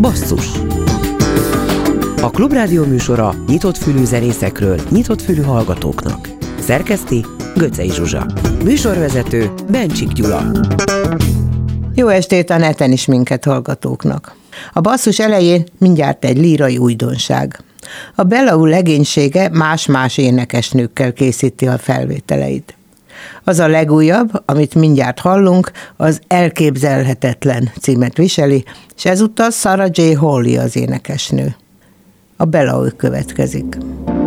Basszus A Klubrádió műsora nyitott fülű zenészekről, nyitott fülű hallgatóknak. Szerkeszti Göcej Zsuzsa. Műsorvezető Bencsik Gyula. Jó estét a neten is minket hallgatóknak. A basszus elején mindjárt egy lírai újdonság. A Belau legénysége más-más énekesnőkkel készíti a felvételeit. Az a legújabb, amit mindjárt hallunk, az Elképzelhetetlen címet viseli, és ezúttal Sarah J. Holly az énekesnő. A Belau következik. A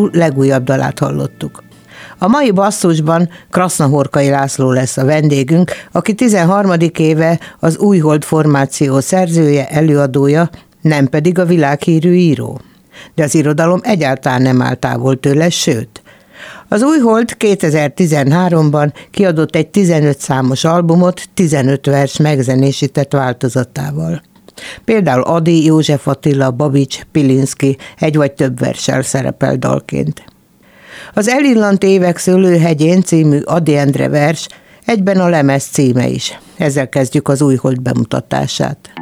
Belau legújabb dalát hallottuk. A mai basszusban Krasznahorkai László lesz a vendégünk, aki 13. éve az Újhold formáció szerzője, előadója, nem pedig a világhírű író. De az irodalom egyáltalán nem áll távol tőle, sőt. Az Újhold 2013-ban kiadott egy 15 számos albumot 15 vers megzenésített változatával. Például Adi, József Attila, Babics, Pilinszki egy vagy több versel szerepel dalként. Az Elillant évek szőlőhegyén című Adi Endre vers egyben a lemez címe is. Ezzel kezdjük az újhold bemutatását.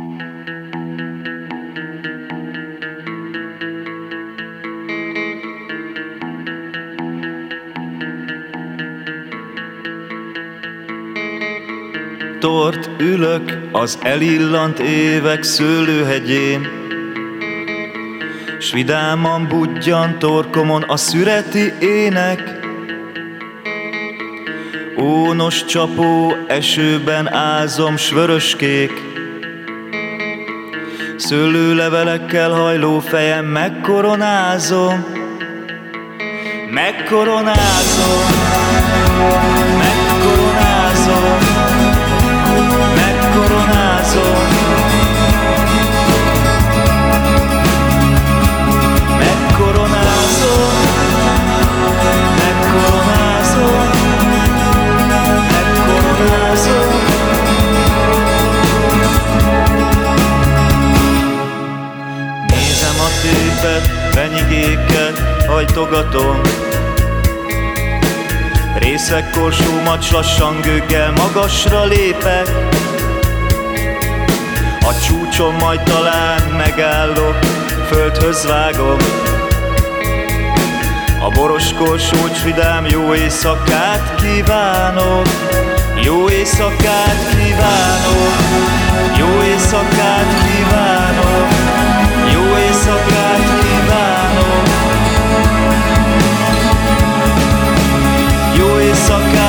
Tort ülök az elillant évek szőlőhegyén, S vidáman budjan torkomon a szüreti ének. Ónos csapó esőben ázom s vöröskék Szőlőlevelekkel hajló fejem megkoronázom. Megkoronázom. Megkoronázom fenyigéket hajtogatom Részek korsómat lassan gőggel magasra lépek. A csúcson majd talán megállok, földhöz vágom A boros korsócs vidám jó éjszakát kívánok. Jó éjszakát kívánok. Jó éjszakát kívánok. Jó éjszakát Jó éjszakát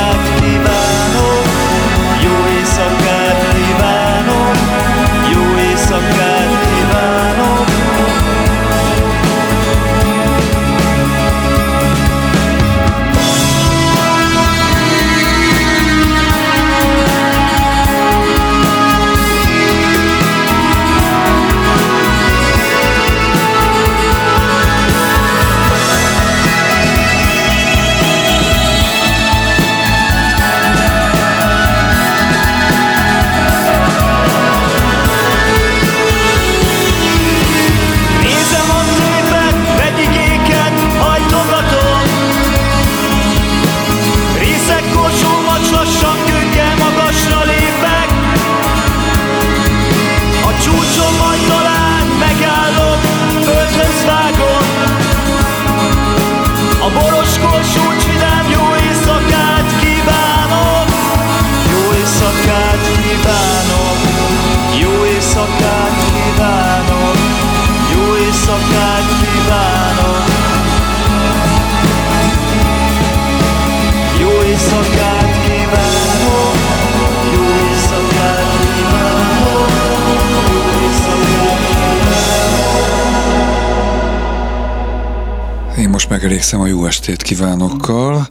estét kívánokkal.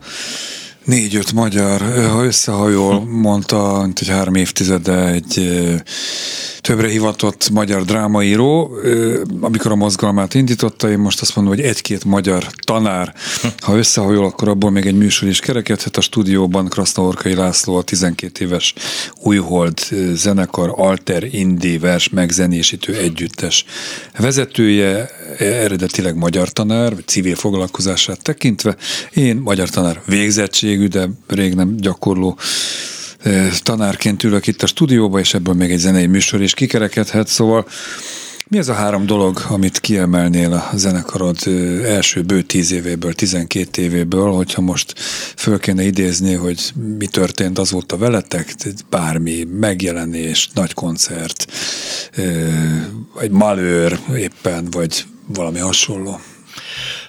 Négy-öt magyar, ha összehajol, mondta, egy három évtizede egy többre hivatott magyar drámaíró, amikor a mozgalmát indította, én most azt mondom, hogy egy-két magyar tanár, ha összehajol, akkor abból még egy műsor is kerekedhet. A stúdióban Krasznaorkai László, a 12 éves Újhold zenekar Alter Indi vers megzenésítő együttes vezetője, eredetileg magyar tanár, civil foglalkozását tekintve. Én magyar tanár végzettségű, de rég nem gyakorló tanárként ülök itt a stúdióba, és ebből még egy zenei műsor is kikerekedhet, szóval mi az a három dolog, amit kiemelnél a zenekarod első bő tíz évéből, tizenkét évéből, hogyha most föl kéne idézni, hogy mi történt azóta veletek, bármi megjelenés, nagy koncert, ö, egy malőr éppen, vagy valami hasonló.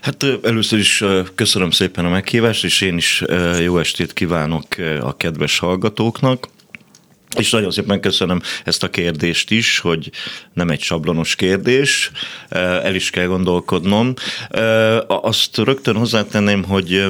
Hát először is köszönöm szépen a meghívást, és én is jó estét kívánok a kedves hallgatóknak. És nagyon szépen köszönöm ezt a kérdést is, hogy nem egy sablonos kérdés, el is kell gondolkodnom. Azt rögtön hozzátenném, hogy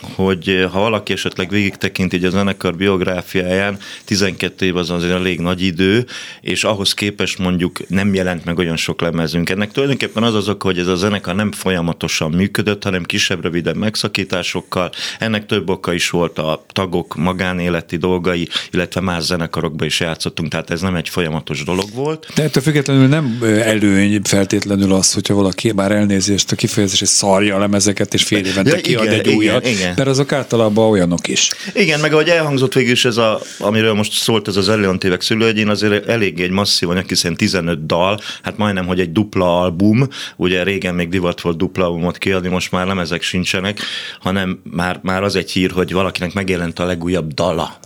hogy ha valaki esetleg végig tekint így a zenekar biográfiáján, 12 év az azért elég nagy idő, és ahhoz képest mondjuk nem jelent meg olyan sok lemezünk. Ennek tulajdonképpen az az oka, hogy ez a zenekar nem folyamatosan működött, hanem kisebb, rövidebb megszakításokkal. Ennek több oka is volt a tagok magánéleti dolgai, illetve más zenekarokban is játszottunk, tehát ez nem egy folyamatos dolog volt. De ettől függetlenül nem előny feltétlenül az, hogyha valaki már elnézést a kifejezés, és szarja a lemezeket, és fél évente kiad igen, egy újat, igen, igen. mert azok általában olyanok is. Igen, meg ahogy elhangzott végül is ez a, amiről most szólt ez az Elleon Tévek szülőegyén, azért elég egy masszív anyag, hiszen 15 dal, hát majdnem, hogy egy dupla album, ugye régen még divat volt dupla albumot kiadni, most már nem ezek sincsenek, hanem már, már az egy hír, hogy valakinek megjelent a legújabb dala,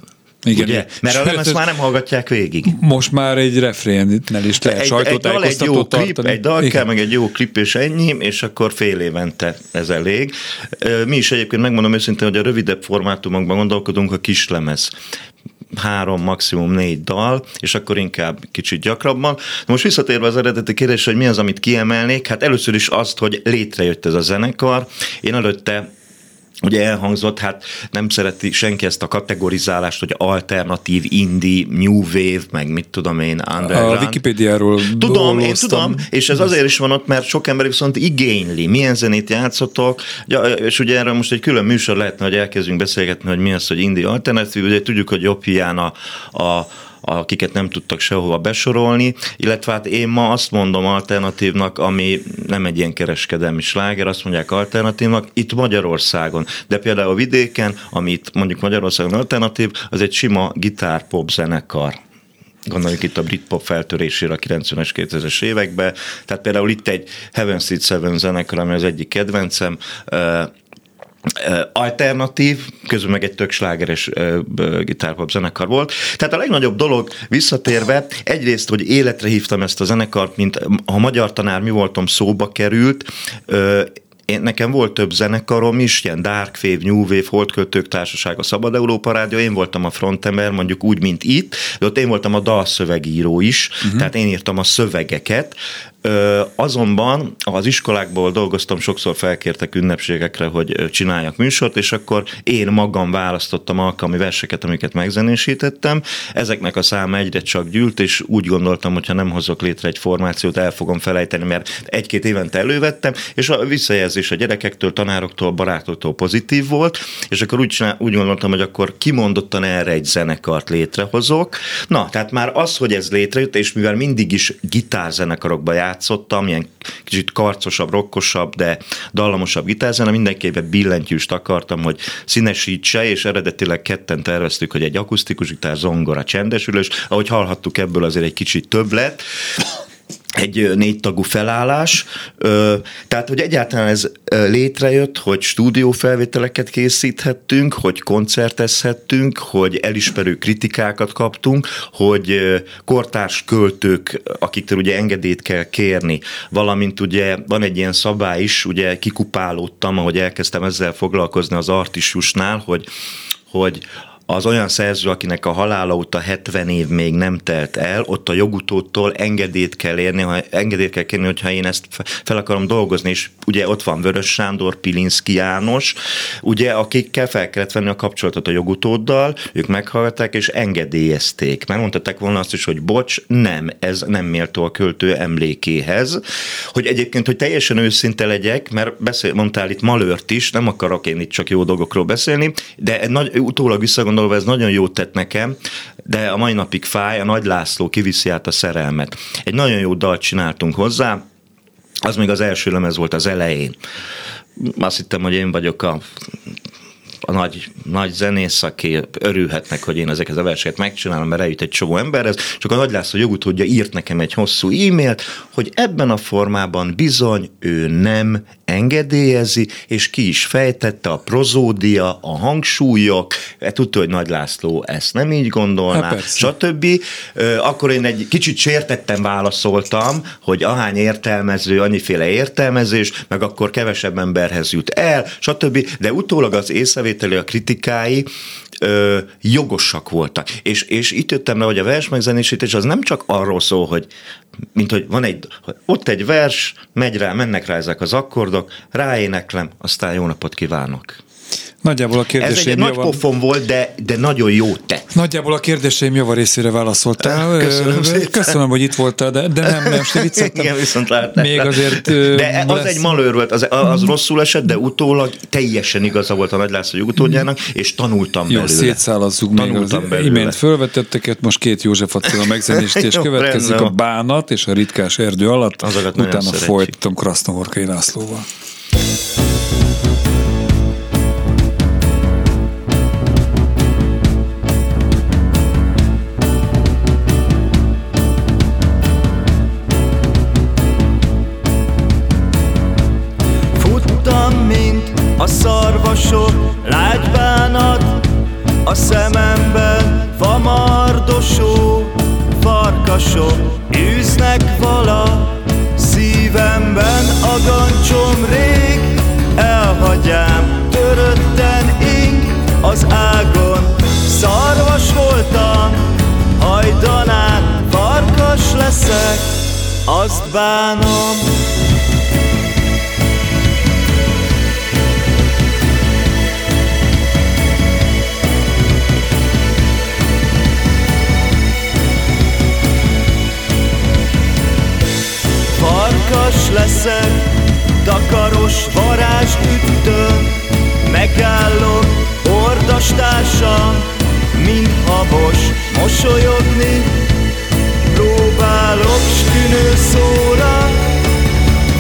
Igen. Ugye? Mert Sőt, lemez ez- már nem hallgatják végig. Most már egy refrénnel is lehet egy, egy dal, egy jó sajtótájékoztatót klip, egy dal Igen. kell, meg egy jó klip, és ennyi, és akkor fél évente ez elég. Mi is egyébként megmondom őszintén, hogy a rövidebb formátumokban gondolkodunk, a kislemez három, maximum négy dal, és akkor inkább kicsit gyakrabban. De most visszatérve az eredeti kérdésre, hogy mi az, amit kiemelnék, hát először is azt, hogy létrejött ez a zenekar. Én előtte Ugye elhangzott, hát nem szereti senki ezt a kategorizálást, hogy alternatív, indie, new wave, meg mit tudom én, underground. A Wikipédiáról Tudom, én tudom, és ez azért is van ott, mert sok ember viszont igényli, milyen zenét játszotok, ja, és ugye erről most egy külön műsor lehetne, hogy elkezdjünk beszélgetni, hogy mi az, hogy indie alternatív, ugye tudjuk, hogy jobb hiány a, a akiket nem tudtak sehova besorolni, illetve hát én ma azt mondom alternatívnak, ami nem egy ilyen kereskedelmi sláger, azt mondják alternatívnak, itt Magyarországon, de például a vidéken, amit mondjuk Magyarországon alternatív, az egy sima gitár-pop zenekar. Gondoljuk itt a Britpop feltörésére a 90-es, 2000-es években. Tehát például itt egy Heaven Seed Seven zenekar, ami az egyik kedvencem, alternatív, közben meg egy tök slágeres gitárpop zenekar volt. Tehát a legnagyobb dolog visszatérve, egyrészt, hogy életre hívtam ezt a zenekart, mint a magyar tanár mi voltam szóba került, én, nekem volt több zenekarom is, ilyen Dark Wave, New Wave, Holdköltők Társaság, a Szabad Európa Rádió, én voltam a frontember, mondjuk úgy, mint itt, de ott én voltam a dalszövegíró is, uh-huh. tehát én írtam a szövegeket, azonban az iskolákból dolgoztam, sokszor felkértek ünnepségekre, hogy csináljak műsort, és akkor én magam választottam alkalmi verseket, amiket megzenésítettem. Ezeknek a száma egyre csak gyűlt, és úgy gondoltam, hogy ha nem hozok létre egy formációt, el fogom felejteni, mert egy-két évente elővettem, és a visszajelzés a gyerekektől, tanároktól, barátoktól pozitív volt, és akkor úgy, csinál, úgy gondoltam, hogy akkor kimondottan erre egy zenekart létrehozok. Na, tehát már az, hogy ez létrejött, és mivel mindig is gitárzenekarokba játszottam, ilyen kicsit karcosabb, rokkosabb, de dallamosabb gitárzene, mindenképpen billentyűst akartam, hogy színesítse, és eredetileg ketten terveztük, hogy egy akusztikus gitár, zongora, csendesülős, ahogy hallhattuk, ebből azért egy kicsit több lett, egy ö, négy tagú felállás, tehát, hogy egyáltalán ez létrejött, hogy stúdiófelvételeket készíthettünk, hogy koncertezhettünk, hogy elismerő kritikákat kaptunk, hogy kortárs költők, akiktől ugye engedélyt kell kérni, valamint ugye van egy ilyen szabály is, ugye kikupálódtam, ahogy elkezdtem ezzel foglalkozni az artistusnál, hogy, hogy az olyan szerző, akinek a halála óta 70 év még nem telt el, ott a jogutótól engedélyt kell érni, ha, engedélyt kell kérni, hogyha én ezt fe- fel akarom dolgozni, és ugye ott van Vörös Sándor, Pilinszki János, ugye, akikkel fel kellett venni a kapcsolatot a jogutóddal, ők meghallgatták és engedélyezték. Mert mondhatták volna azt is, hogy bocs, nem, ez nem méltó a költő emlékéhez. Hogy egyébként, hogy teljesen őszinte legyek, mert beszél, mondtál itt Malört is, nem akarok én itt csak jó dolgokról beszélni, de nagy, utólag visszagondolva ez nagyon jót tett nekem, de a mai napig fáj, a Nagy László kiviszi át a szerelmet. Egy nagyon jó dalt csináltunk hozzá, az még az első lemez volt az elején. Azt hittem, hogy én vagyok a a nagy, nagy zenész, aki örülhetnek, hogy én ezeket a verseket megcsinálom, mert eljut egy csomó emberhez, csak a Nagy László jogutódja írt nekem egy hosszú e-mailt, hogy ebben a formában bizony ő nem engedélyezi, és ki is fejtette a prozódia, a hangsúlyok, e, tudta, hogy Nagy László ezt nem így gondolná, Hát stb. Akkor én egy kicsit sértettem válaszoltam, hogy ahány értelmező, annyiféle értelmezés, meg akkor kevesebb emberhez jut el, stb. De utólag az észrevételi, a kritikái ö, jogosak voltak. És, és itt jöttem rá, hogy a vers megzenésítés az nem csak arról szól, hogy mint hogy van egy, ott egy vers, megy rá, mennek rá ezek az akkordok, ráéneklem, aztán jó napot kívánok. Nagyjából a Ez egy, kérdéseim nagy java, pofon volt, de, de nagyon jó tett. nagyjából a kérdéseim java részére válaszoltál. Köszönöm szépen. Köszönöm, hogy itt voltál, de, de nem, nem, most vicceltem. Igen, viszont láttam. Még azért, De az lesz- egy malőr volt, az, az rosszul esett, de utólag teljesen igaza volt a Nagy László jogutódjának, és tanultam Jó, belőle. szétszálazzuk még az Tanultam belőle. imént fölvetetteket, most két József Attila megzenésítés Jó, következik rendben. a Bánat és a Ritkás erdő alatt, nagyon utána folytatom Krasznohorkai Lászlóval. Farkas leszek Azt bánom, Farkas leszek, takaros varázs üttön Megállok, ordastársam, mint habos mosolyogni Próbálok stűnő szóra,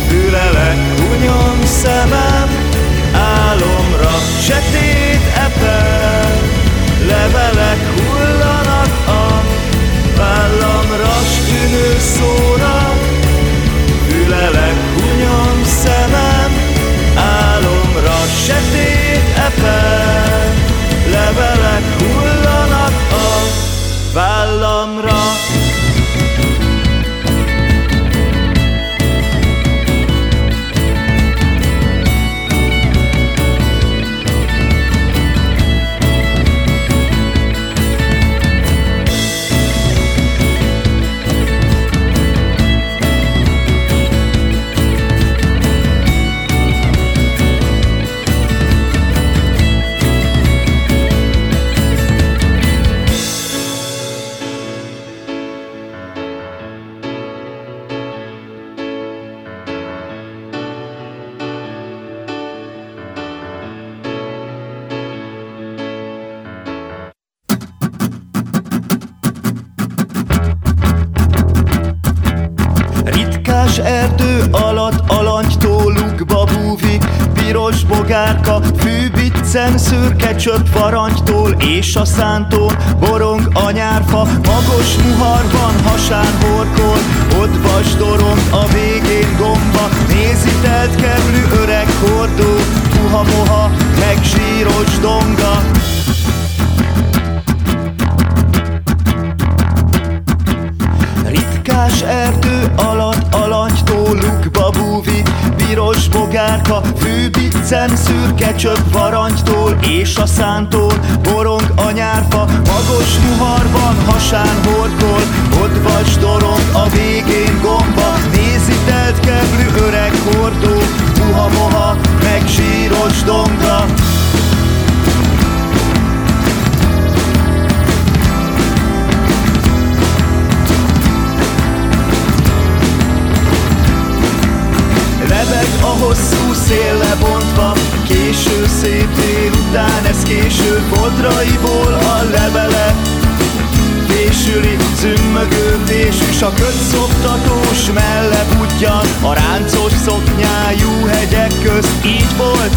fülelek hunyom szemem Álomra setét epel, levelek hullanak a vállamra stűnő szóra. Fülelek hunyom szemem, álomra setét epel, levelek hullanak a vállamra. Fűbiccen szürke csöpp varangytól És a szántón borong a nyárfa Magos muharban hasán horkol Ott vasdorong a végén gomba. Nézi telt keblű öreg hordó Puha moha, meg zsíros donga. Ritkás erdő alatt alantytól lukba búvik Piros bogárka, fűbiccen szürke csöpp varangytól És a szántól borong a nyárfa Magos muharban hasán horkol. Ott vasdorong a végén gomba Nézi telt keblű öreg hordó. Puha moha, meg zsíros donga Lebeg a hosszú szél lebontva. Késő szép délután Ez késő bodraiból a levele. Fésüli, zümmögő fésűs A kötszoptatós melle budjan A ráncos szoknyájú hegyek közt. Így volt,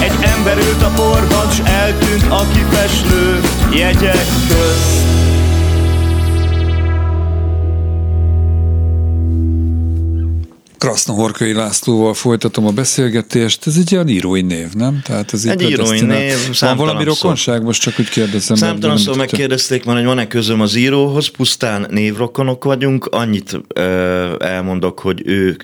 egy ember ült a porban S eltűnt a kifeslő jegyek közt Krasznohorkai Lászlóval folytatom a beszélgetést. Ez egy ilyen írói név, nem? Tehát ez Egy írói név, Van valami szó. rokonság? Most csak úgy kérdezem. Számtalan szó megkérdezték már, hogy van-e közöm az íróhoz, pusztán névrokonok vagyunk. Annyit ö, elmondok, hogy ő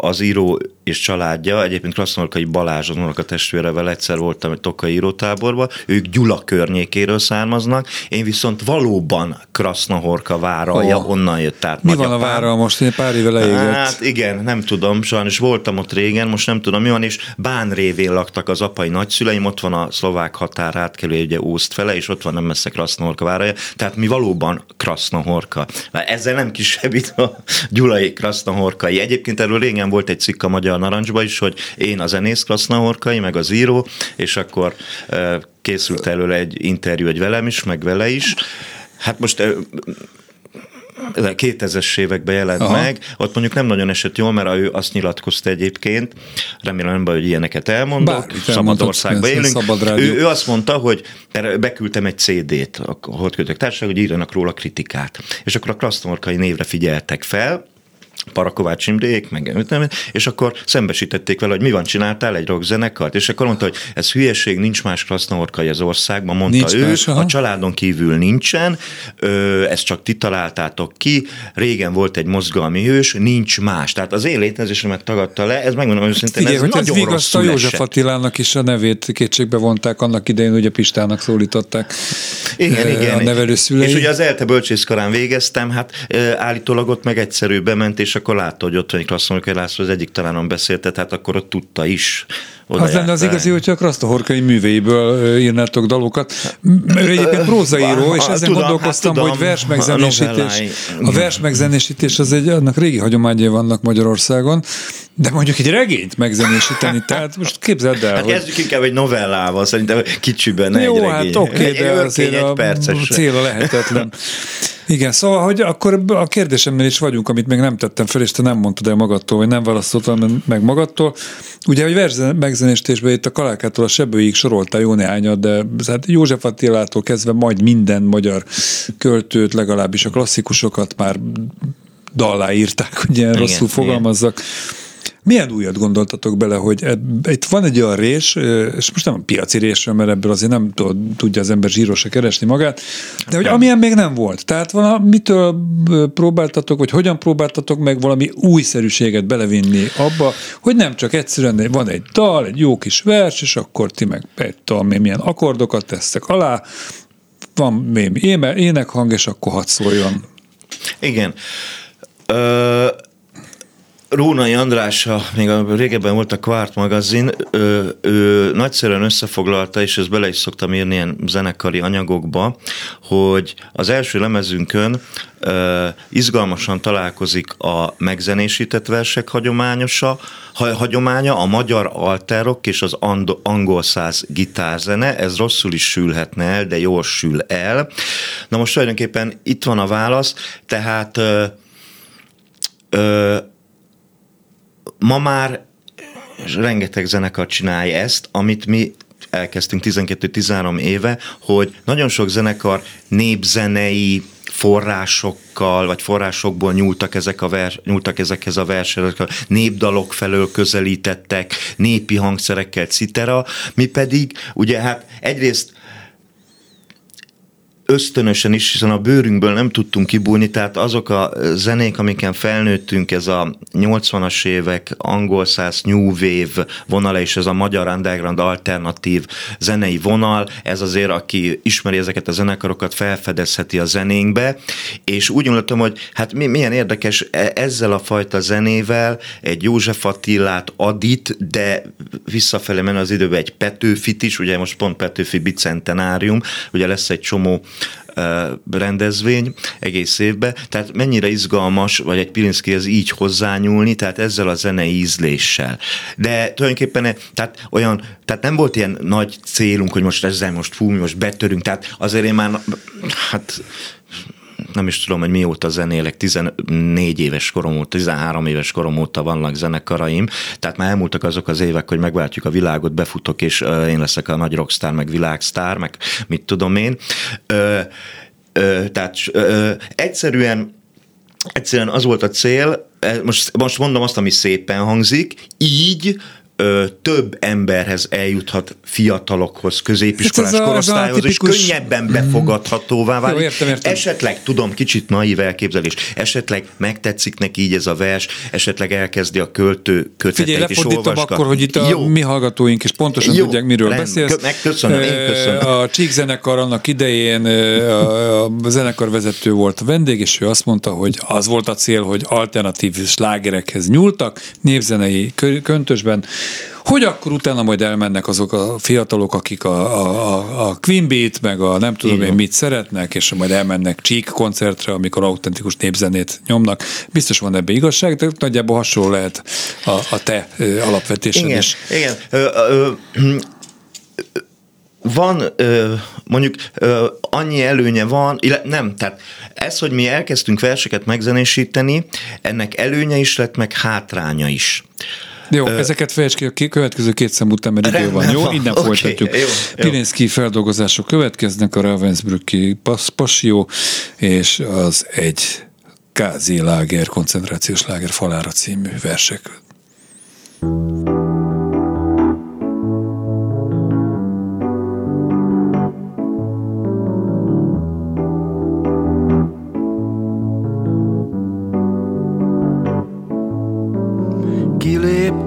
az író és családja, egyébként Krasznorkai Balázs, az a testvérevel egyszer voltam egy tokai írótáborban, ők Gyula környékéről származnak, én viszont valóban Krasznahorka váralja, Ó. onnan jött át Mi van a vára most? Én pár éve leégett. Hát igen, nem tudom, sajnos voltam ott régen, most nem tudom mi van, és Bán révén laktak az apai nagyszüleim, ott van a szlovák határ átkelő, ugye Ószt fele, és ott van nem messze Krasznahorka váraja, tehát mi valóban Krasznahorka. Ezzel nem kisebbít a gyulai Krasznahorkai. Egyébként erről régen volt egy cikk a Magyar Narancsba is, hogy én a zenész Krasznahorkai, meg az író, és akkor készült előle egy interjú egy velem is, meg vele is. Hát most eh, 2000-es években jelent Aha. Meg, ott mondjuk nem nagyon esett jól, mert ő azt nyilatkozta egyébként, remélem nem baj, hogy ilyeneket elmondok, szabad országban élünk. szabad rádió. ő, ő azt mondta, hogy beküldtem egy CD-t a Holdkötők Társaság, hogy írjanak róla kritikát. És akkor a Krasznorkai névre figyeltek fel, Parakovács Imrék, meg és akkor szembesítették vele, hogy mi van, csináltál egy rockzenekart, és akkor mondta, hogy ez hülyeség, nincs más krasznaorkai az országban, mondta nincs ő, más, a családon kívül nincsen, ezt csak ti találtátok ki, régen volt egy mozgalmi hős, nincs más. Tehát az én létezésemet tagadta le, ez megmondom hogy szerintem ez hogy nagyon ez rosszul a József Attilának is a nevét kétségbe vonták, annak idején ugye Pistának szólították. Igen, igen. a nevelőszülei. És ugye az ELTE bölcsészkarán végeztem, hát állítólag ott meg egyszerű bement, és akkor látta, hogy ott van egy klasszonok, László az egyik tanárom beszélte, tehát akkor ott tudta is. Az lenne az igazi, hogyha a Krasztohorkai műveiből írnátok dalokat. Ő egyébként prózaíró, és ezen tudom, gondolkoztam, hát tudom, hogy vers megzenésítés, a, vers megzenésítés az egy, annak régi hagyományai vannak Magyarországon, de mondjuk egy regényt megzenésíteni, tehát most képzeld el. Hát hogy... kezdjük inkább egy novellával, szerintem kicsiben Jó, egy hát regény. hát oké, okay, de azért egy a perces. célra lehetetlen. Igen, szóval, hogy akkor a kérdésemnél is vagyunk, amit még nem tettem fel, és te nem mondtad el magadtól, vagy nem választottam meg magadtól. Ugye, hogy verzen, megzenésítésben itt a Kalákától a Sebőig soroltál jó néhányat, de hát József Attilától kezdve majd minden magyar költőt, legalábbis a klasszikusokat már dallá írták, hogy ilyen igen, rosszul fogalmazzak. Igen milyen újat gondoltatok bele, hogy itt van egy olyan rés, és most nem a piaci résről, mert ebből azért nem tudja az ember zsírosa keresni magát, de hogy amilyen még nem volt. Tehát van, mitől próbáltatok, vagy hogyan próbáltatok meg valami újszerűséget belevinni abba, hogy nem csak egyszerűen van egy dal, egy jó kis vers, és akkor ti meg egy tal, milyen akkordokat tesztek alá, van még énekhang, és akkor hadd szóljon. Igen. Ö- Rónai András, még a régebben volt a Quart magazin, ő, ő nagyszerűen összefoglalta, és ezt bele is szoktam írni ilyen zenekari anyagokba, hogy az első lemezünkön ö, izgalmasan találkozik a megzenésített versek hagyományosa, hagyománya, a magyar alterok és az angol száz gitárzene, ez rosszul is sülhetne el, de jól sül el. Na most tulajdonképpen itt van a válasz, tehát ö, ö, ma már rengeteg zenekar csinálja ezt, amit mi elkezdtünk 12-13 éve, hogy nagyon sok zenekar népzenei forrásokkal, vagy forrásokból nyúltak, ezek a vers, nyúltak ezekhez a versenyekhez, népdalok felől közelítettek, népi hangszerekkel, citera, mi pedig ugye hát egyrészt ösztönösen is, hiszen a bőrünkből nem tudtunk kibújni, tehát azok a zenék, amiken felnőttünk, ez a 80-as évek angol száz new wave vonala, és ez a magyar underground alternatív zenei vonal, ez azért, aki ismeri ezeket a zenekarokat, felfedezheti a zenénkbe, és úgy gondoltam, hogy hát milyen érdekes e, ezzel a fajta zenével egy József Attilát, Adit, de visszafelé menni az időben egy Petőfit is, ugye most pont Petőfi bicentenárium, ugye lesz egy csomó rendezvény egész évben, tehát mennyire izgalmas, vagy egy Pilinszkihez így hozzányúlni, tehát ezzel a zenei ízléssel. De tulajdonképpen tehát olyan, tehát nem volt ilyen nagy célunk, hogy most ezzel most fú, most betörünk, tehát azért én már, hát nem is tudom, hogy mióta zenélek, 14 éves korom óta, 13 éves korom óta vannak zenekaraim, tehát már elmúltak azok az évek, hogy megváltjuk a világot, befutok, és én leszek a nagy rockstar, meg világsztár, meg mit tudom én. Ö, ö, tehát ö, egyszerűen egyszerűen az volt a cél, most, most mondom azt, ami szépen hangzik, így ö, több emberhez eljuthat fiatalokhoz, középiskolás hát korosztályhoz, tipikus... és könnyebben mhm. befogadhatóvá válik. Jó, értem, értem. Esetleg, tudom, kicsit naív elképzelés, esetleg megtetszik neki így ez a vers, esetleg elkezdi a költő köteteit is olvasgatni. akkor, hogy itt a Jó. mi hallgatóink is pontosan Jó. tudják, miről Rend, beszélsz. Megköszönöm, én köszönöm. A Csík zenekar annak idején a, a zenekar vezető volt a vendég, és ő azt mondta, hogy az volt a cél, hogy alternatív slágerekhez nyúltak, névzenei köntösben, hogy akkor utána majd elmennek azok a fiatalok, akik a, a, a Queen Beat, meg a nem tudom Igen. én mit szeretnek, és majd elmennek Csík koncertre, amikor autentikus népzenét nyomnak. Biztos van ebbe igazság, de nagyjából hasonló lehet a, a te alapvetésed Igen. is. Igen. Ö, ö, ö, van mondjuk annyi előnye van, illetve nem, tehát ez, hogy mi elkezdtünk verseket megzenésíteni, ennek előnye is lett, meg hátránya is. Jó, uh, ezeket fejtsd ki a következő két szem után, mert idő van. Jó, innen okay, folytatjuk. Jó, Pirinszki feldolgozások következnek, a Ravensbrücki Passió, és az egy Kázi láger, koncentrációs láger falára című versek. Kilép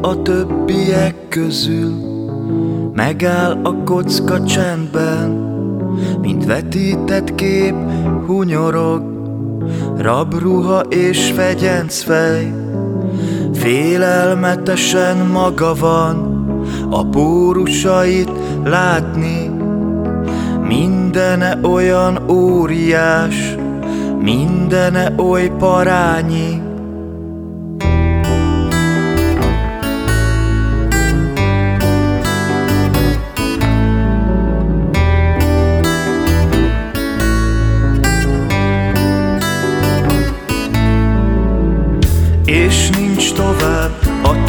a többiek közül, megáll a kocka csendben, mint vetített kép, hunyorog, rabruha és fegyenc fej. Félelmetesen maga van, a pórusait látni, mindene olyan óriás, mindene oly parányi.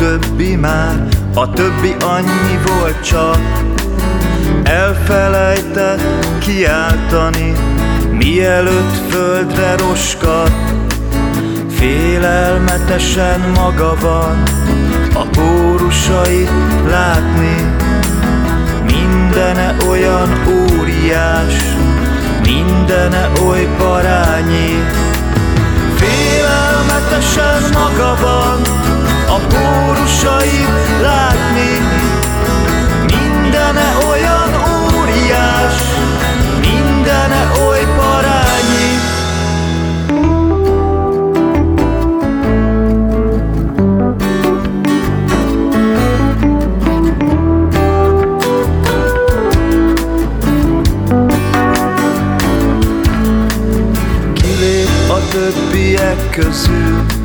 Többi már, a többi annyi volt csak. Elfelejtett kiáltani, mielőtt földre roskat. Félelmetesen maga van, a pórusait látni. Mindene olyan óriás, mindene oly parányi. Félelmetesen maga van, a pórusait látni. Mindene olyan óriás, mindene oly parányi. Kilép a többiek közül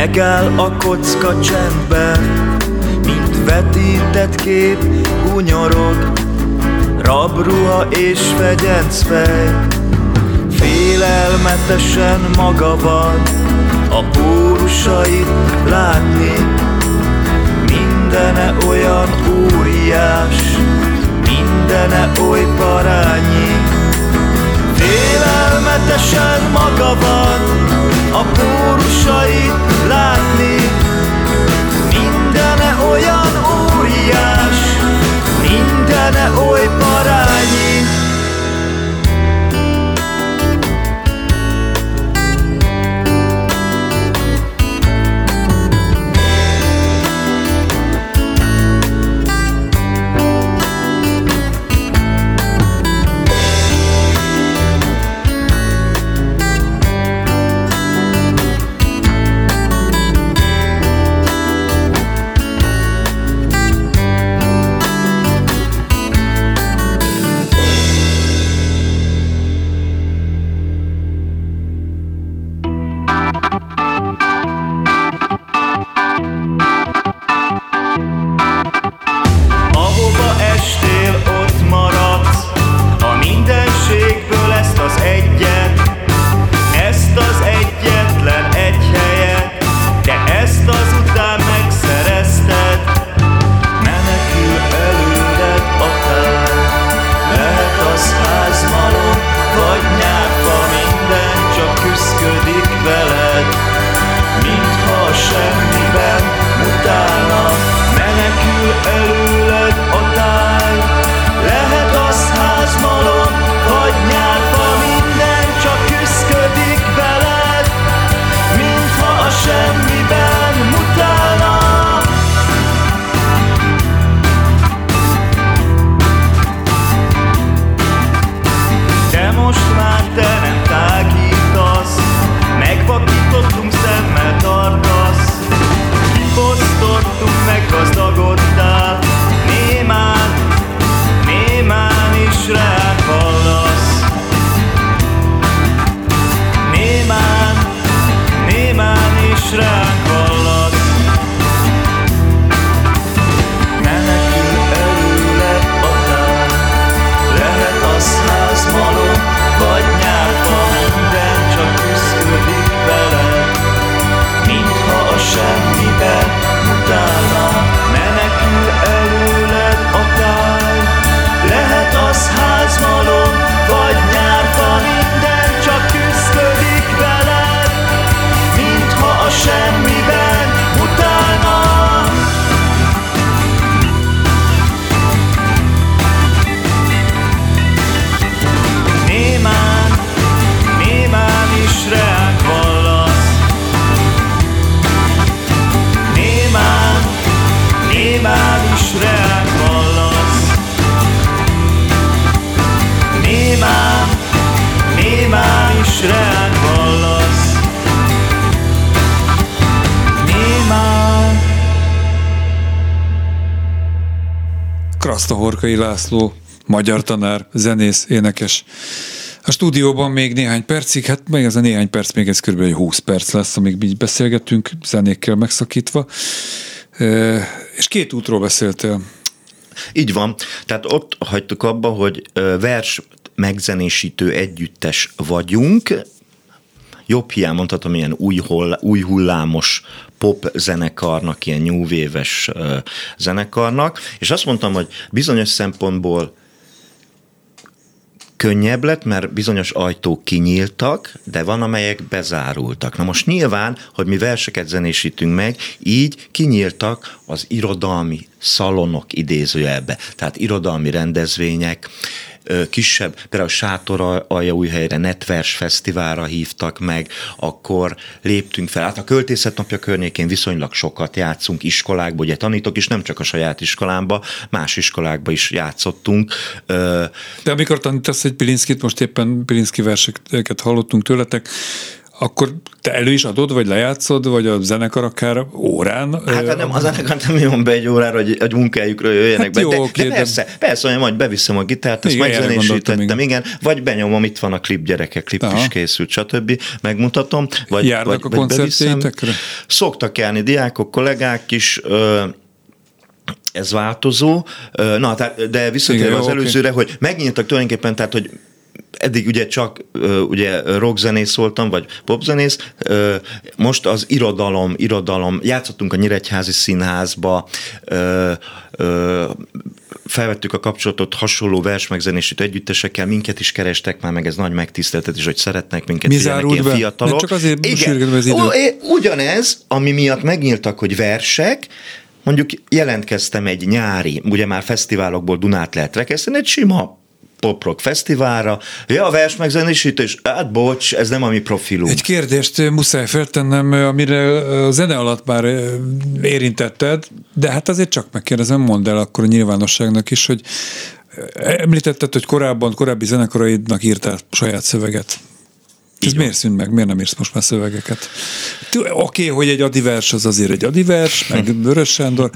Megáll a kocka csendben Mint vetített kép hunyorog. Rabruha és fegyenc fej Félelmetesen maga van A pórusait látni. Mindene olyan óriás Mindene oly parányi. Félelmetesen maga van A pórusait látni. Mindene olyan óriás Mindene oly parányi Horkai László, magyar tanár, zenész, énekes. A stúdióban még néhány percig, hát még ez a néhány perc, még ez kb. 20 perc lesz, amíg így beszélgetünk, zenékkel megszakítva. És két útról beszéltél. Így van. Tehát ott hagytuk abba, hogy vers megzenésítő együttes vagyunk, jobb hiány mondhatom, ilyen új, hol, új hullámos pop zenekarnak, ilyen wave-es zenekarnak, és azt mondtam, hogy bizonyos szempontból könnyebb lett, mert bizonyos ajtók kinyíltak, de van, amelyek bezárultak. Na most nyilván, hogy mi verseket zenésítünk meg, így kinyíltak az irodalmi szalonok idézőjelbe, tehát irodalmi rendezvények, kisebb, például Sátor helyre Netvers Fesztiválra hívtak meg, akkor léptünk fel. Hát a költészet napja környékén viszonylag sokat játszunk iskolákba, ugye tanítok is, nem csak a saját iskolámba, más iskolákba is játszottunk. De amikor tanítasz egy Pilinszkit, most éppen Pilinszki verseket hallottunk tőletek, akkor te elő is adod, vagy lejátszod, vagy a zenekar akár órán? Hát, hát nem, a zenekar nem jön be egy órára, hogy egy munkájukra jöjjenek hát be. Jó, de, de, persze, de... persze, hogy majd beviszem a gitárt, ezt megzenésítettem, igen. igen, vagy benyomom, itt van a klip, gyerekek, klip Aha. is készült, stb. Megmutatom. Vagy, Járnak vagy, a koncertjeitekre? Szoktak járni diákok, kollégák is, ö, ez változó. Na, tehát, de visszatérve az előzőre, okay. hogy megnyíltak tulajdonképpen, tehát, hogy eddig ugye csak ugye rockzenész voltam, vagy popzenész, most az irodalom, irodalom, játszottunk a Nyíregyházi Színházba, felvettük a kapcsolatot hasonló versmegzenésítő együttesekkel, minket is kerestek már, meg ez nagy megtiszteltetés, hogy szeretnek minket, Mi zárult ilyen be? fiatalok. Nem csak azért Igen. az idő. Ugyanez, ami miatt megnyíltak, hogy versek, mondjuk jelentkeztem egy nyári, ugye már fesztiválokból Dunát lehet rekeszteni, egy sima poprock fesztiválra. Ja, a vers megzenésítés, hát bocs, ez nem a mi profilunk. Egy kérdést muszáj feltennem, amire a zene alatt már érintetted, de hát azért csak megkérdezem, mondd el akkor a nyilvánosságnak is, hogy említetted, hogy korábban, korábbi zenekaraidnak írtál saját szöveget. Ez miért szűnt meg? Miért nem írsz most már szövegeket? Oké, okay, hogy egy adivers az azért egy adivers, meg hm. Vörös Sándor,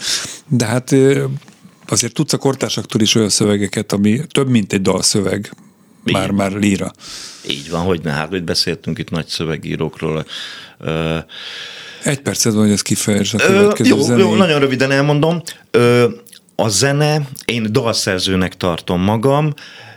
de hát azért tudsz a kortársaktól is olyan szövegeket, ami több, mint egy dalszöveg, már, már líra. Így van, hogy ne, hát hogy beszéltünk itt nagy szövegírókról. Egy percet van, hogy ezt kifejezd a következő jó, jó, nagyon röviden elmondom. A zene, én dalszerzőnek tartom magam,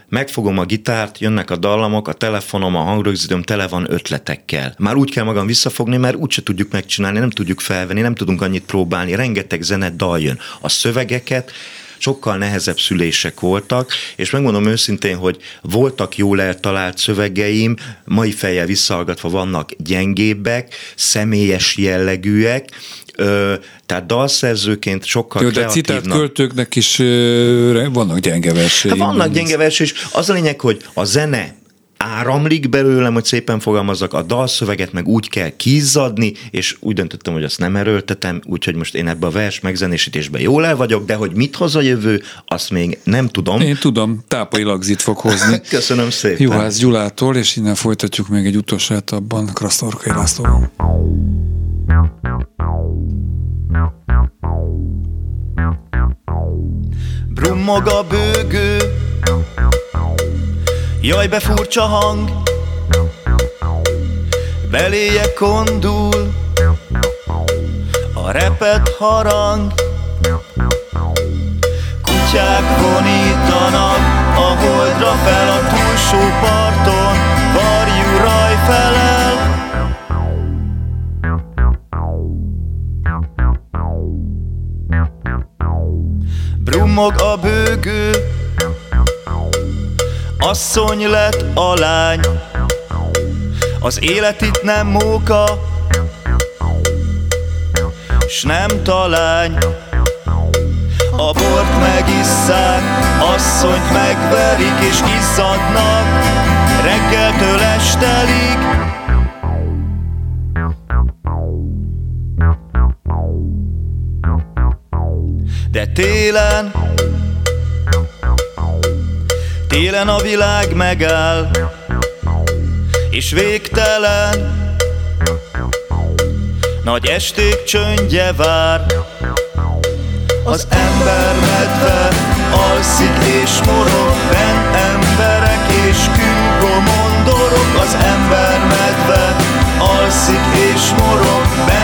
megfogom a gitárt, jönnek a dallamok, a telefonom, a hangrögzítőm tele van ötletekkel. Már úgy kell magam visszafogni, mert úgyse tudjuk megcsinálni, nem tudjuk felvenni, nem tudunk annyit próbálni, rengeteg zene dal jön. A szövegeket sokkal nehezebb szülések voltak, és megmondom őszintén, hogy voltak jól eltalált szövegeim, mai fejjel visszahallgatva vannak gyengébbek, személyes jellegűek, tehát dalszerzőként sokkal Jó, de citált költőknek is vannak gyenge versei. Hát vannak gyenge versei, és az a lényeg, hogy a zene áramlik belőlem, hogy szépen fogalmazzak, a dalszöveget meg úgy kell kizzadni, és úgy döntöttem, hogy azt nem erőltetem, úgyhogy most én ebbe a vers megzenésítésben jól el vagyok, de hogy mit hoz a jövő, azt még nem tudom. Én tudom, tápai lagzit fog hozni. Köszönöm szépen. Juhász Gyulától, és innen folytatjuk még egy utolsó abban Krasztorkai Lászlóval. Brummog a bőgő. Jaj, be furcsa hang. Beléje kondul. A repet harang. Kutyák vonítanak A holdra fel a túlsó parton. Varjú raj felel Brummog a bőgő. Asszony lett a lány. Az élet itt nem móka S nem talány. A bort megisszák Asszonyt megverik és izzadnak. Reggeltől estelig télen. Télen a világ megáll És végtelen. Nagy esték csöndje vár Az ember medve alszik és morog Ben emberek és kőgomondorok Az ember medve alszik és morog Ben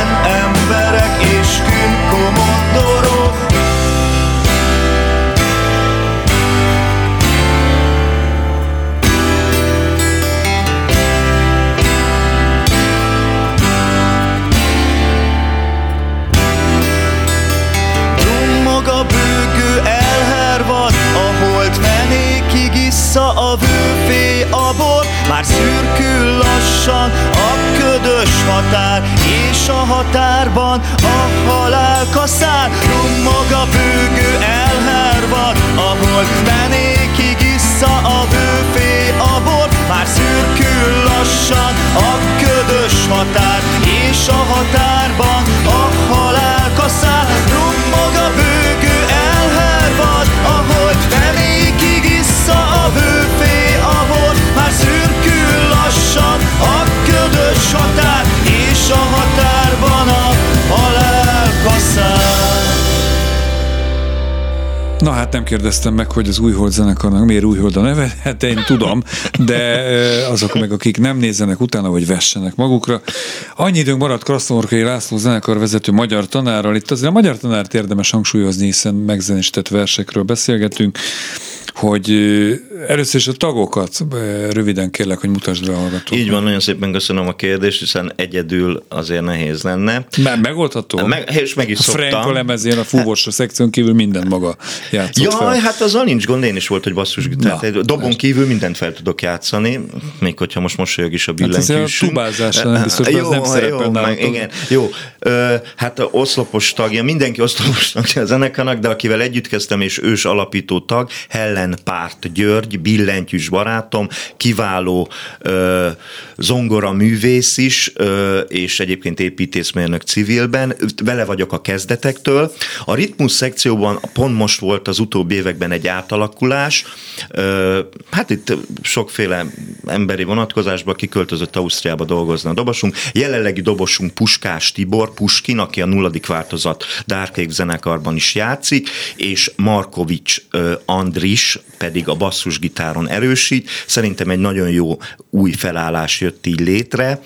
Már szürkül lassan a ködös határ És a határban a halál kaszár. Dummog a bőgő elhervad A holt fenékig issza a vőfé a bor. Már szürkül lassan a ködös határ És a határban a halál kaszár. Rummog Na hát nem kérdeztem meg, hogy az Újhold zenekarnak miért Újhold a neve, hát én tudom, de azok meg, akik nem nézzenek utána, vagy vessenek magukra. Annyi időnk maradt Krasznorkai László zenekar vezető magyar tanárral. Itt azért a magyar tanárt érdemes hangsúlyozni, hiszen megzenésített versekről beszélgetünk, hogy először is a tagokat röviden kérlek, hogy mutasd be a hallgatóknak. Így van, nagyon szépen köszönöm a kérdést, hiszen egyedül azért nehéz lenne. Már megoldható? Meg, és meg is a szoktam. Frank a lemezén, a fúvós szekción kívül minden maga játszott Jaj, fel. hát azzal nincs gond, én is volt, hogy basszus egy dobon kívül mindent fel tudok játszani, még hogyha most mosolyog is a Hát ez a tubázásra nem biztos, az nem jó, meg, igen, jó. Ö, hát a oszlopos tagja, mindenki oszlopos tagja a zenekarnak, de akivel együtt kezdtem, és ős alapító tag, Hellen Párt György, billentyűs barátom, kiváló ö, zongora művész is, ö, és egyébként építészmérnök civilben, vele vagyok a kezdetektől. A ritmus szekcióban pont most volt az utóbbi években egy átalakulás, ö, hát itt sokféle emberi vonatkozásban kiköltözött Ausztriába dolgozni a dobosunk. Jelenlegi dobosunk Puskás Tibor, Puskin, aki a nulladik változat Dárkék zenekarban is játszik, és Markovics Andris pedig a basszusgitáron erősít. Szerintem egy nagyon jó új felállás jött így létre.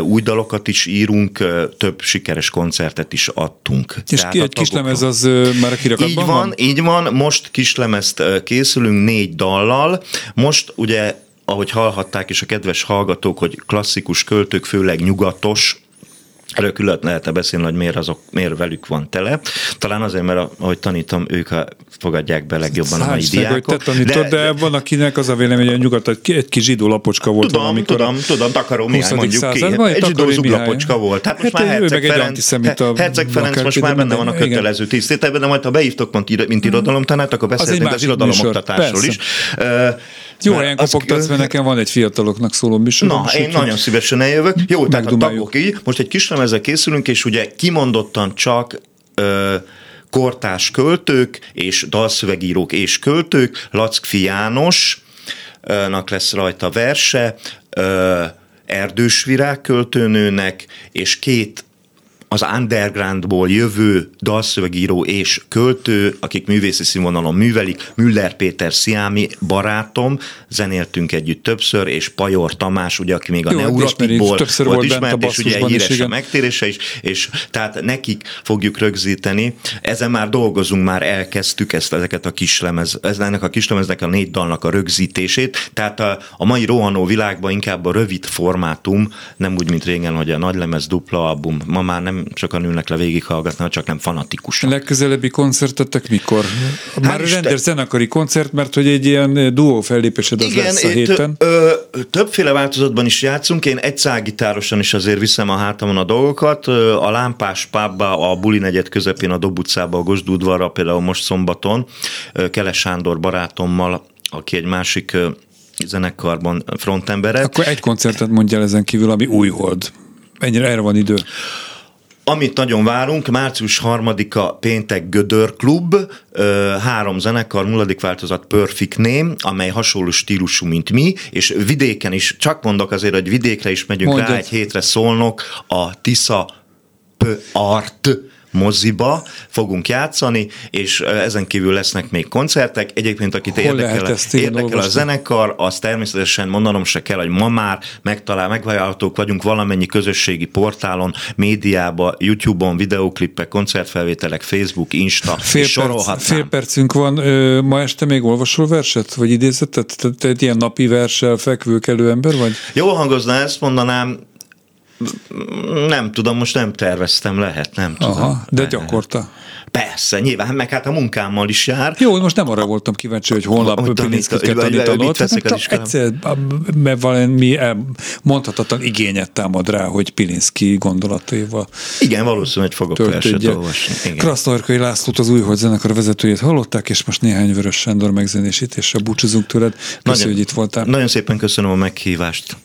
Új dalokat is írunk, több sikeres koncertet is adtunk. És Tehát ki, egy kis tagoknak- lemez az már a kirakatban így van, így van, most kislemezt készülünk négy dallal. Most ugye, ahogy hallhatták is a kedves hallgatók, hogy klasszikus költők, főleg nyugatos, Erről külön lehetne beszélni, hogy miért, azok, miért velük van tele. Talán azért, mert ahogy tanítom, ők fogadják be legjobban a mai diákok. tanítod, de, de, van akinek az a vélemény, hogy a nyugat egy, kis zsidó lapocska volt Tudom, valamikor. tudom, tudom, Takaró Mihály 20. mondjuk ki. egy zsidó zuglapocska volt. Hát most Hát már Herceg Ferenc, Herceg Ferenc most már benne van a kötelező tisztételben, de majd ha beívtok, mint, mint irodalomtanát, akkor beszélnénk az irodalomoktatásról is. Jó helyen kopogtatsz, mert nekem van egy fiataloknak szóló műsorom. Na, én úgyhogy- nagyon szívesen eljövök. Jó, tehát a tagok így. Most egy kis lemezzel készülünk, és ugye kimondottan csak ö, kortás költők és dalszövegírók és költők, Lackfi Jánosnak lesz rajta verse, ö, Erdős Virág költőnőnek, és két az undergroundból jövő dalszövegíró és költő, akik művészi színvonalon művelik, Müller Péter Sziámi barátom, zenéltünk együtt többször, és Pajor Tamás, ugye, aki még a Jó, hát Neurotikból volt ismert, és ugye basszusban is, híres a igen. megtérése is, és tehát nekik fogjuk rögzíteni. Ezen már dolgozunk, már elkezdtük ezt, ezeket a kislemez, ez, ennek a kislemeznek a négy dalnak a rögzítését, tehát a, a mai rohanó világban inkább a rövid formátum, nem úgy, mint régen, hogy a nagylemez dupla album, ma már nem sokan ülnek le végighallgatni, csak nem fanatikusan. Legközelebbi koncertetek mikor? Már Isten- rendes zenekari koncert, mert hogy egy ilyen eh, duó fellépésed az lesz a héten. Ö, többféle változatban is játszunk, én egy szágitárosan is azért viszem a hátamon a dolgokat. A Lámpás Pábba, a Buli negyed közepén, a Dob utcába, a Gosd udvarra, például most szombaton, Keles Sándor barátommal, aki egy másik zenekarban frontemberek. Akkor egy koncertet mondjál ezen kívül, ami új hold. Ennyire erre van idő. Amit nagyon várunk, március 3-a péntek Gödör Klub, három zenekar, nulladik változat Perfect Name, amely hasonló stílusú, mint mi, és vidéken is, csak mondok azért, hogy vidékre is megyünk Mondjad. rá egy hétre szólnok, a Tisza P Art moziba fogunk játszani, és ezen kívül lesznek még koncertek. Egyébként, akit Hol érdekel, érdekel a zenekar, az természetesen mondanom se kell, hogy ma már megtalál, megvállalhatók vagyunk valamennyi közösségi portálon, médiába, YouTube-on, videóklippek, koncertfelvételek, Facebook, Insta, fél és perc, fél percünk van. Ö, ma este még olvasol verset, vagy idézetet? Te, te egy ilyen napi verssel fekvőkelő ember vagy? Jó hangozna, ezt mondanám, nem tudom, most nem terveztem, lehet, nem tudom. Aha, de gyakorta. Persze, nyilván, meg hát a munkámmal is jár. Jó, most nem arra voltam kíváncsi, hogy holnap Hogy Pilinszkit tanítanod. Egyszer, mert valami el- mondhatatlan igényet támad rá, hogy Pilinszki gondolataival Igen, valószínűleg fogok verset olvasni. Krasznorkai Lászlót, az új zenekar vezetőjét hallották, és most néhány Vörös Sándor megzenésítéssel búcsúzunk tőled. Köszönjük, hogy itt voltál. Nagyon szépen köszönöm a meghívást.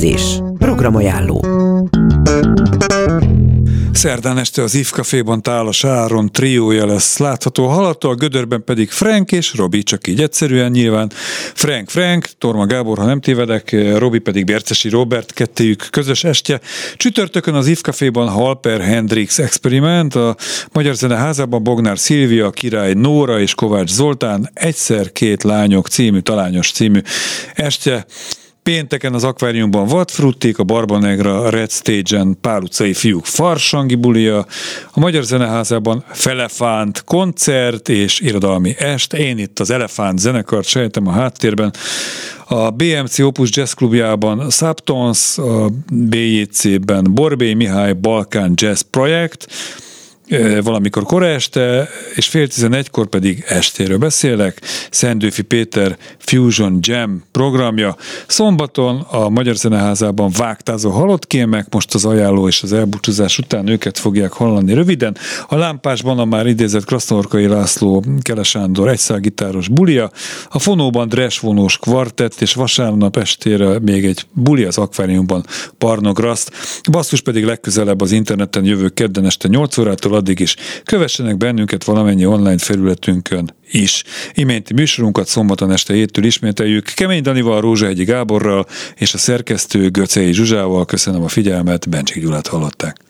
Előjegyzés. Programajánló. Szerdán este az IF Caféban Tálas Áron triója lesz látható hallható, a gödörben pedig Frank és Robi, csak így egyszerűen nyilván. Frank Frank, Torma Gábor, ha nem tévedek, Robi pedig Bercesi Robert, kettőjük közös estje. Csütörtökön az IF Halper Hendrix Experiment, a Magyar Zene házában Bognár Szilvia, Király Nóra és Kovács Zoltán, egyszer két lányok című, talányos című estje. Pénteken az akváriumban Vadfrutték, a Barbanegra Red Stage-en Pál utcai fiúk farsangi bulia, a Magyar Zeneházában Felefánt koncert és irodalmi est. Én itt az Elefánt zenekart sejtem a háttérben. A BMC Opus Jazz Klubjában Subtons, a BJC-ben Borbé Mihály Balkán Jazz Projekt, valamikor kora este, és fél tizenegykor pedig estéről beszélek. Szendőfi Péter Fusion Jam programja. Szombaton a Magyar Zeneházában vágtázó halott kémek, most az ajánló és az elbúcsúzás után őket fogják hallani röviden. A lámpásban a már idézett Krasznorkai László Kelesándor egyszágitáros bulia, a fonóban dresvonós kvartett, és vasárnap estére még egy buli az akváriumban Parnograszt. Basszus pedig legközelebb az interneten jövő kedden este 8 órától addig is kövessenek bennünket valamennyi online felületünkön is. Iménti műsorunkat szombaton este héttől ismételjük. Kemény Danival, Rózsahegyi Gáborral és a szerkesztő Göcei Zsuzsával. Köszönöm a figyelmet, Bencsik Gyulát hallották.